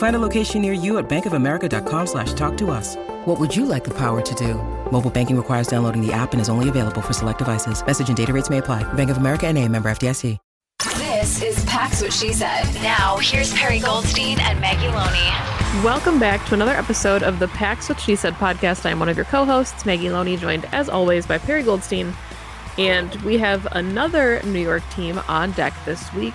Find a location near you at bankofamerica.com slash talk to us. What would you like the power to do? Mobile banking requires downloading the app and is only available for select devices. Message and data rates may apply. Bank of America and a member FDIC. This is Pax What She Said. Now, here's Perri Goldstein and Maggie Loney. Welcome back to another episode of the Pax What She Said podcast. I'm one of your co-hosts, Maggie Loney, joined as always by Perri Goldstein. And we have another New York team on deck this week.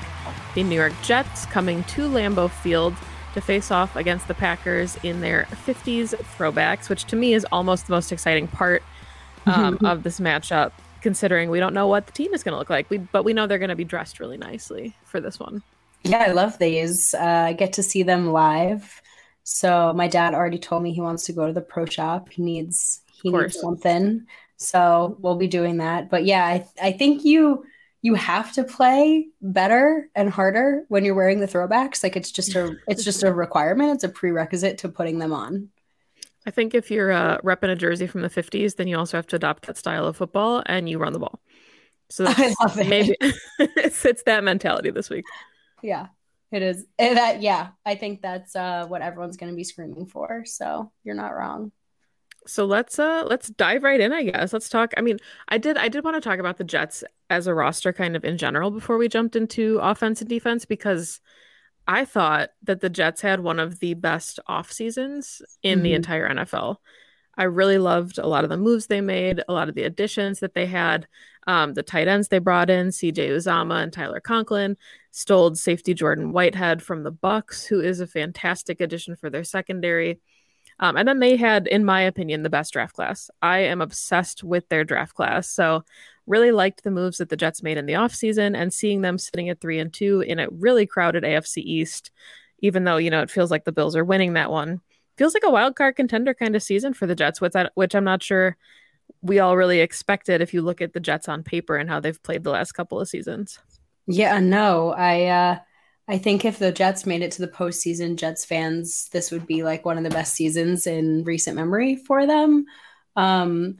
The New York Jets coming to Lambeau Field to face off against the Packers in their 50s throwbacks, which to me is almost the most exciting part um, of this matchup, considering we don't know what the team is going to look like. We, but we know they're going to be dressed really nicely for this one. Yeah, I love these. Uh, I get to see them live. So my dad already told me he wants to go to the pro shop. He needs he needs something. So we'll be doing that. But yeah, I, I think you you have to play better and harder when you're wearing the throwbacks. Like it's just a it's just a requirement. It's a prerequisite to putting them on. I think if you're uh, repping a jersey from the 50s, then you also have to adopt that style of football and you run the ball. So I love it. maybe it's, it's that mentality this week. Yeah, it is. That yeah, I think that's uh, what everyone's going to be screaming for. So you're not wrong so let's uh let's dive right in i guess. Let's talk i mean i did i did want to talk about the jets as a roster kind of in general before we jumped into offense and defense because i thought that the jets had one of the best off seasons in mm-hmm. the entire nfl i really loved a lot of the moves they made a lot of the additions that they had um, the tight ends they brought in cj uzomah and tyler conklin stole safety jordan whitehead from the bucks who is a fantastic addition for their secondary um, and then they had, in my opinion, the best draft class. I am obsessed with their draft class. So really liked the moves that the Jets made in the offseason and seeing them sitting at three and two in a really crowded AFC East, even though, you know, it feels like the Bills are winning that one. Feels like a wild card contender kind of season for the Jets, with that, which I'm not sure we all really expected if you look at the Jets on paper and how they've played the last couple of seasons. Yeah, no, I uh I think if the Jets made it to the postseason, Jets fans, this would be like one of the best seasons in recent memory for them. Um,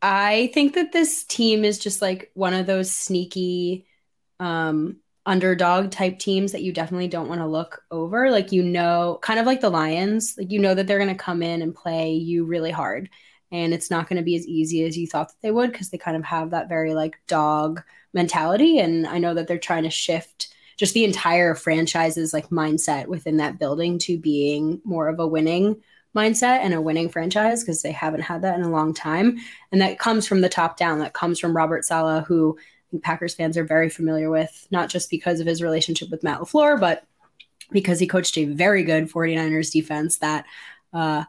I think that this team is just like one of those sneaky um, underdog type teams that you definitely don't want to look over. Like, you know, kind of like the Lions, like, you know, that they're going to come in and play you really hard. And it's not going to be as easy as you thought that they would because they kind of have that very like dog mentality. And I know that they're trying to shift just the entire franchise's like mindset within that building to being more of a winning mindset and a winning franchise because they haven't had that in a long time. And that comes from the top down. That comes from Robert Saleh, who Packers fans are very familiar with, not just because of his relationship with Matt LaFleur, but because he coached a very good 49ers defense that uh,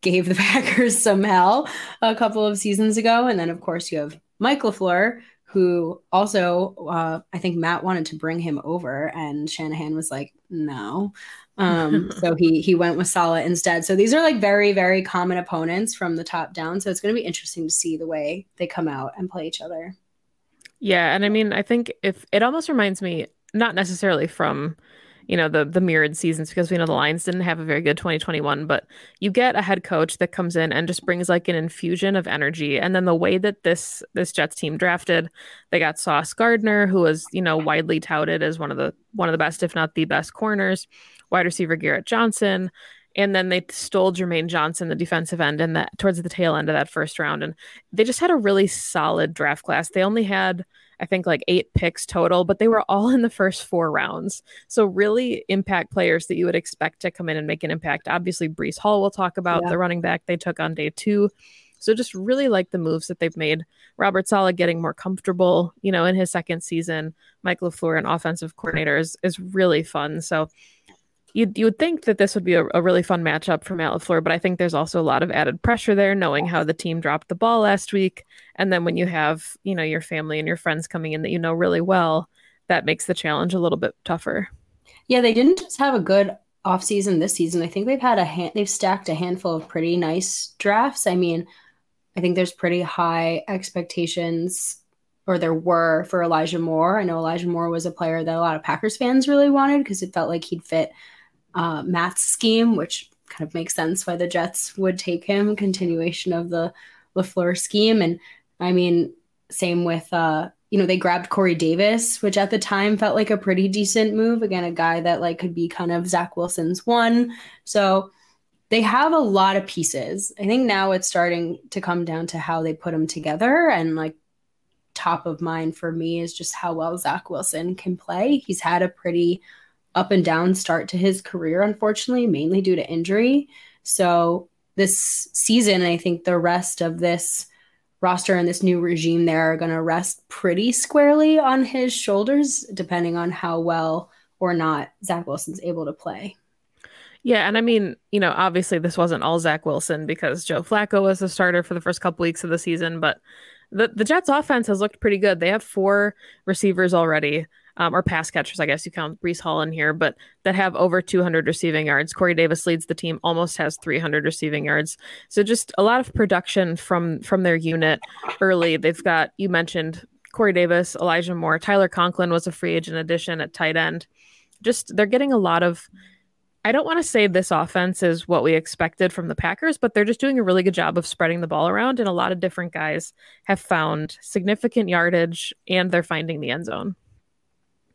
gave the Packers some hell a couple of seasons ago. And then, of course, you have Mike LaFleur, who also uh, I think Matt wanted to bring him over, and Shanahan was like, no. Um, so he he went with Saleh instead. So these are like very very common opponents from the top down. So it's going to be interesting to see the way they come out and play each other. Yeah, and I mean, I think if it almost reminds me, not necessarily from you know the the mirrored seasons because we know the Lions didn't have a very good 2021 but you get a head coach that comes in and just brings like an infusion of energy and then the way that this this Jets team drafted they got Sauce Gardner who was you know widely touted as one of the one of the best if not the best corners wide receiver Garrett Johnson and then they stole Jermaine Johnson, the defensive end, and that towards the tail end of that first round. And they just had a really solid draft class. They only had, I think, like eight picks total, but they were all in the first four rounds. So really impact players that you would expect to come in and make an impact. Obviously, Breece Hall will talk about yeah. the running back they took on day two. So just really like the moves that they've made. Robert Saleh getting more comfortable, you know, in his second season. Mike LaFleur, an offensive coordinator, is, is really fun. So you you would think that this would be a, a, really fun matchup for Matt but I think there's also a lot of added pressure there, knowing how the team dropped the ball last week, and then when you have you know your family and your friends coming in that you know really well, that makes the challenge a little bit tougher. Yeah, they didn't just have a good off season this season. I think they've had a hand, they've stacked a handful of pretty nice drafts. I mean, I think there's pretty high expectations or there were for Elijah Moore. I know Elijah Moore was a player that a lot of Packers fans really wanted because it felt like he'd fit uh, Matt's scheme, which kind of makes sense why the Jets would take him. Continuation of the Lafleur scheme, and I mean, same with uh, you know they grabbed Corey Davis, which at the time felt like a pretty decent move. Again, a guy that like could be kind of Zach Wilson's one. So they have a lot of pieces. I think now it's starting to come down to how they put them together and like top of mind for me is just how well Zach Wilson can play. He's had a pretty up and down start to his career, unfortunately, mainly due to injury. So this season, I think the rest of this roster and this new regime there are going to rest pretty squarely on his shoulders, depending on how well or not Zach Wilson's able to play. Yeah, and I mean, you know, obviously this wasn't all Zach Wilson because Joe Flacco was the starter for the first couple weeks of the season, but the the Jets offense has looked pretty good. They have four receivers already um, or pass catchers, I guess you count Breece Hall in here, but that have over 200 receiving yards. Corey Davis leads the team, almost has 300 receiving yards. So just a lot of production from from their unit early. They've got you mentioned Corey Davis, Elijah Moore, Tyler Conklin was a free agent addition at tight end. Just they're getting a lot of. I don't want to say this offense is what we expected from the Packers, but they're just doing a really good job of spreading the ball around, and a lot of different guys have found significant yardage, and they're finding the end zone.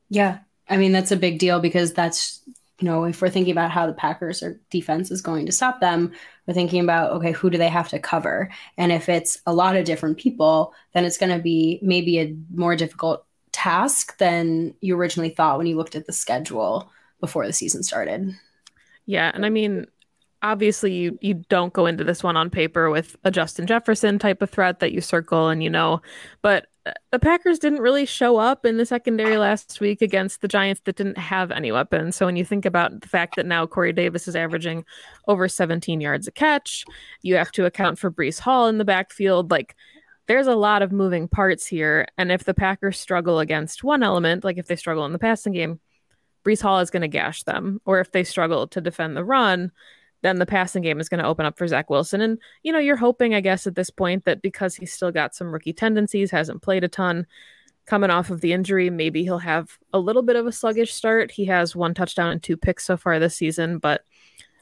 Yeah. I mean, that's a big deal because that's, you know, if we're thinking about how the Packers or defense is going to stop them, we're thinking about, okay, who do they have to cover? And if it's a lot of different people, then it's going to be maybe a more difficult task than you originally thought when you looked at the schedule before the season started. Yeah. And I mean, obviously you you don't go into this one on paper with a Justin Jefferson type of threat that you circle and you know, but the Packers didn't really show up in the secondary last week against the Giants that didn't have any weapons. So when you think about the fact that now Corey Davis is averaging over 17 yards a catch, you have to account for Breece Hall in the backfield. Like there's a lot of moving parts here. And if the Packers struggle against one element, like if they struggle in the passing game, Breece Hall is going to gash them. Or if they struggle to defend the run, then the passing game is going to open up for Zach Wilson. And, you know, you're hoping, I guess, at this point that because he's still got some rookie tendencies, hasn't played a ton coming off of the injury, maybe he'll have a little bit of a sluggish start. He has one touchdown and two picks so far this season, but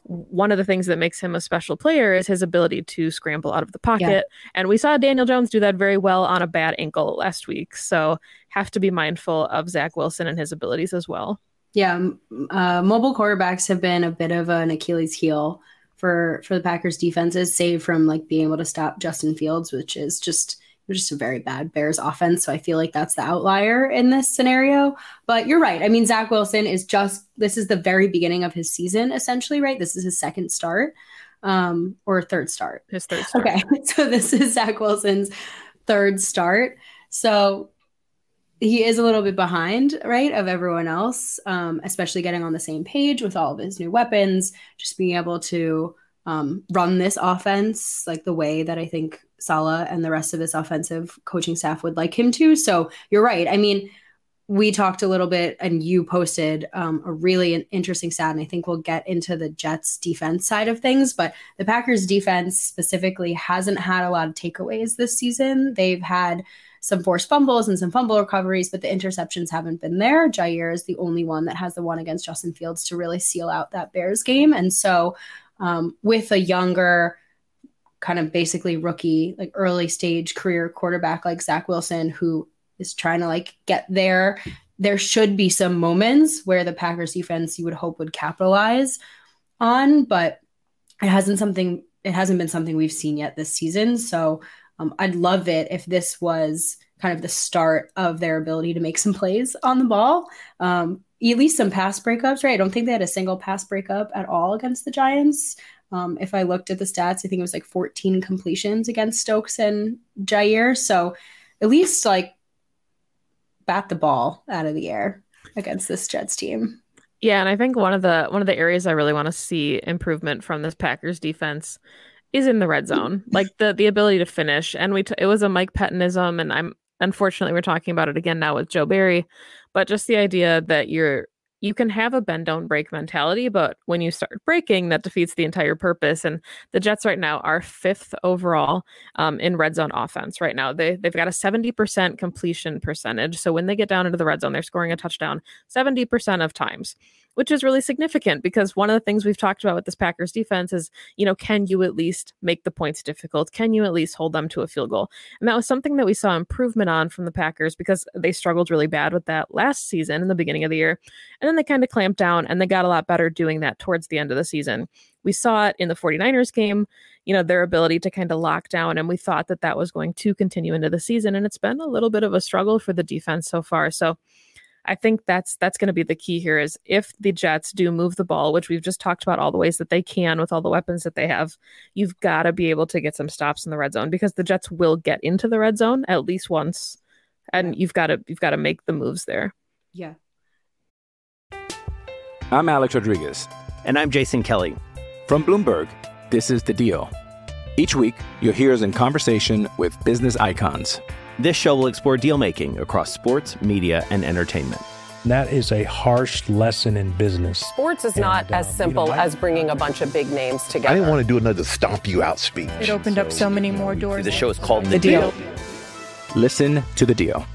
one of the things that makes him a special player is his ability to scramble out of the pocket. Yeah. And we saw Daniel Jones do that very well on a bad ankle last week. So have to be mindful of Zach Wilson and his abilities as well. Yeah, uh, mobile quarterbacks have been a bit of an Achilles heel for for the Packers defenses, save from like being able to stop Justin Fields, which is just just a very bad Bears offense. So I feel like that's the outlier in this scenario. But you're right. I mean, Zach Wilson is just this is the very beginning of his season, essentially, right? This is his second start, um, or third start. His third start. Okay, so this is Zach Wilson's third start. So he is a little bit behind, right, of everyone else, um, especially getting on the same page with all of his new weapons, just being able to um, run this offense like the way that I think Saleh and the rest of this offensive coaching staff would like him to. So you're right. I mean, we talked a little bit and you posted um, a really interesting stat and i think we'll get into the jets defense side of things but the packers defense specifically hasn't had a lot of takeaways this season they've had some forced fumbles and some fumble recoveries, but the interceptions haven't been there. Jaire is the only one that has the one against Justin Fields to really seal out that Bears game. And so, um, with a younger, kind of basically rookie, like early stage career quarterback like Zach Wilson, who is trying to like get there, there should be some moments where the Packers defense you would hope would capitalize on, but it hasn't something it hasn't been something we've seen yet this season. So um, I'd love it if this was kind of the start of their ability to make some plays on the ball. Um, at least some pass breakups, right? I don't think they had a single pass breakup at all against the Giants. Um, if I looked at the stats, I think it was like 14 completions against Stokes and Jaire. So at least like bat the ball out of the air against this Jets team. Yeah, and I think one of the one of the areas I really want to see improvement from this Packers defense is in the red zone, like the the ability to finish. And we t- it was a Mike Pettinism, and I'm unfortunately we're talking about it again now with Joe Barry, but just the idea that you're you can have a bend don't break mentality, but when you start breaking, that defeats the entire purpose. And the Jets right now are fifth overall um, in red zone offense. Right now, they they've got a seventy percent completion percentage. So when they get down into the red zone, they're scoring a touchdown seventy percent of times which is really significant because one of the things we've talked about with this Packers defense is, you know, can you at least make the points difficult? Can you at least hold them to a field goal? And that was something that we saw improvement on from the Packers because they struggled really bad with that last season in the beginning of the year. And then they kind of clamped down and they got a lot better doing that towards the end of the season. We saw it in the 49ers game, you know, their ability to kind of lock down. And we thought that that was going to continue into the season. And it's been a little bit of a struggle for the defense so far. So, I think that's that's going to be the key here is if the Jets do move the ball, which we've just talked about all the ways that they can with all the weapons that they have, you've got to be able to get some stops in the red zone because the Jets will get into the red zone at least once and you've got to you've got to make the moves there. Yeah. I'm Alex Rodriguez and I'm Jason Kelly. From Bloomberg, this is The Deal. Each week, you'll hear us in conversation with business icons. This show will explore deal making across sports, media, and entertainment. That is a harsh lesson in business. Sports is and, not uh, as simple you know, as bringing a bunch of big names together. I didn't want to do another stomp you out speech. It opened so, up so many more doors. The show is called The, the deal. deal. Listen to the deal.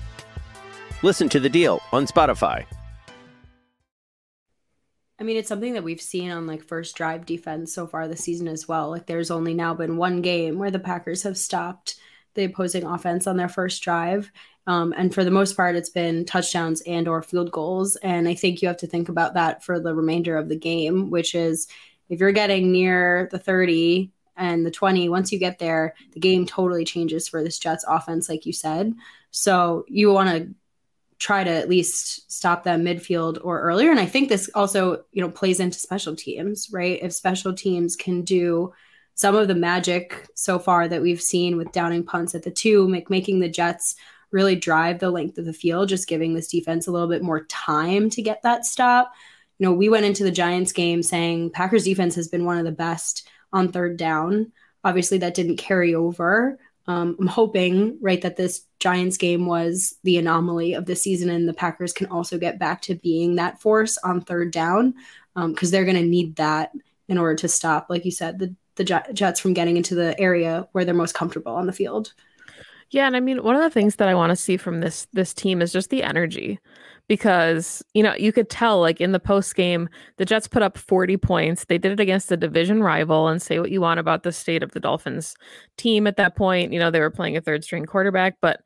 Listen to the deal on Spotify. I mean, it's something that we've seen on like first drive defense so far this season as well. Like, there's only now been one game where the Packers have stopped the opposing offense on their first drive. Um, and for the most part, it's been touchdowns and or field goals. And I think you have to think about that for the remainder of the game, which is if you're getting near the 30 and the 20, once you get there, the game totally changes for this Jets offense, like you said. So you want to try to at least stop them midfield or earlier. And I think this also, you know, plays into special teams, right? If special teams can do some of the magic so far that we've seen with downing punts at the two, make, making the Jets really drive the length of the field, just giving this defense a little bit more time to get that stop. You know, we went into the Giants game saying Packers defense has been one of the best on third down. Obviously, that didn't carry over. Um, I'm hoping, right, that this Giants game was the anomaly of the season, and the Packers can also get back to being that force on third down because um, they're going to need that in order to stop, like you said, the the Jets from getting into the area where they're most comfortable on the field. Yeah, and I mean one of the things that I want to see from this this team is just the energy because you know you could tell like in the post game the Jets put up 40 points. They did it against a division rival and say what you want about the state of the Dolphins team at that point, you know, they were playing a third string quarterback, but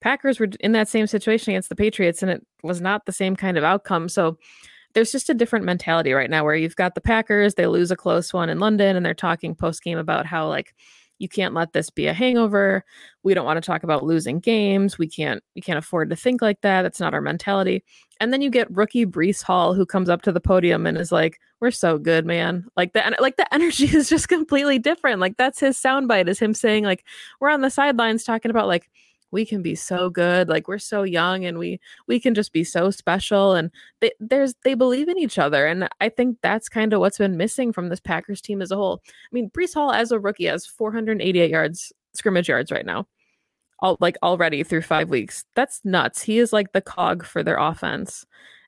Packers were in that same situation against the Patriots and it was not the same kind of outcome. So there's just a different mentality right now where you've got the Packers, they lose a close one in London, and they're talking post game about how, like, you can't let this be a hangover. We don't want to talk about losing games. We can't we can't afford to think like that. That's not our mentality. And then you get rookie Breece Hall who comes up to the podium and is like, "We're so good, man." Like the like the energy is just completely different. Like that's his soundbite is him saying like, "We're on the sidelines talking about like we can be so good like we're so young and we we can just be so special and they, there's they believe in each other and i think that's kind of what's been missing from this packers team as a whole. I mean breece hall as a rookie has 488 yards scrimmage yards right now all like already through five weeks. That's nuts. He is like the cog for their offense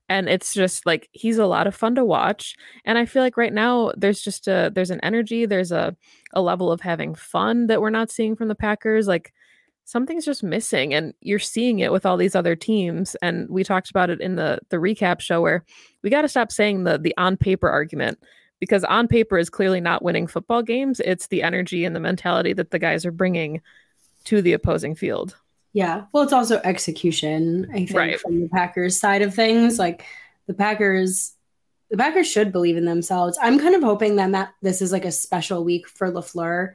and it's just like he's a lot of fun to watch and i feel like right now there's just a there's an energy there's a a level of having fun that we're not seeing from the packers like something's just missing and you're seeing it with all these other teams and we talked about it in the the recap show where we got to stop saying the the on paper argument because on paper is clearly not winning football games it's the energy and the mentality that the guys are bringing to the opposing field yeah well it's also execution i think Right. from the packers side of things like the packers the packers should believe in themselves i'm kind of hoping that Matt, this is like a special week for lafleur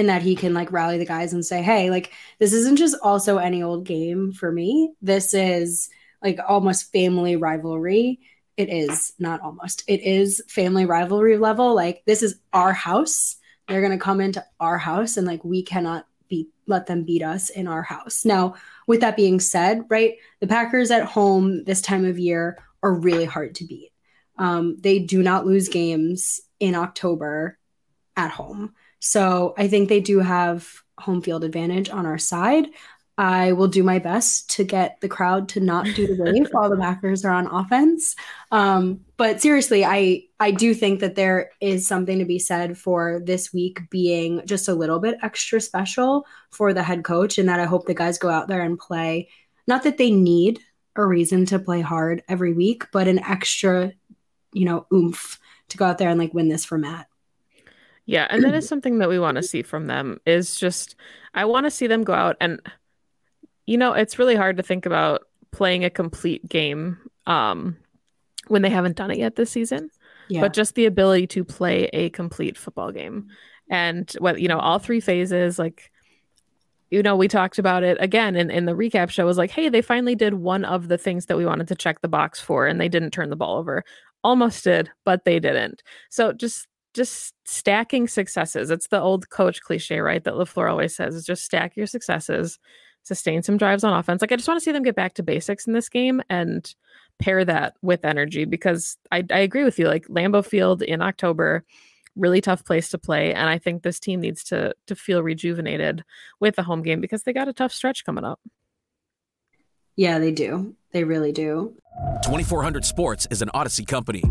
and that he can like rally the guys and say hey like this isn't just also any old game for me. This is like almost family rivalry. It is not almost. It is family rivalry level. Like this is our house. They're going to come into our house and like we cannot beat let them beat us in our house. Now with that being said right the packers at home this time of year are really hard to beat. Um, they do not lose games in october at home so I think they do have home field advantage on our side. I will do my best to get the crowd to not do the wave while the Packers are on offense. Um, but seriously, I I do think that there is something to be said for this week being just a little bit extra special for the head coach, and that I hope the guys go out there and play. Not that they need a reason to play hard every week, but an extra, you know, oomph to go out there and like win this for Matt. Yeah, and that is something that we want to see from them is just I want to see them go out and you know, it's really hard to think about playing a complete game um when they haven't done it yet this season. Yeah. But just the ability to play a complete football game and what you know, all three phases like you know, we talked about it again in, in the recap show was like, hey, they finally did one of the things that we wanted to check the box for, and they didn't turn the ball over. Almost did, but they didn't. So just just stacking successes. It's the old coach cliche, right? That LaFleur always says is just stack your successes, sustain some drives on offense. Like I just want to see them get back to basics in this game and pair that with energy because I, I agree with you. Like Lambeau Field in October, really tough place to play. And I think this team needs to to feel rejuvenated with the home game because they got a tough stretch coming up. Yeah, they do. They really do. 2400 Sports is an Audacy company.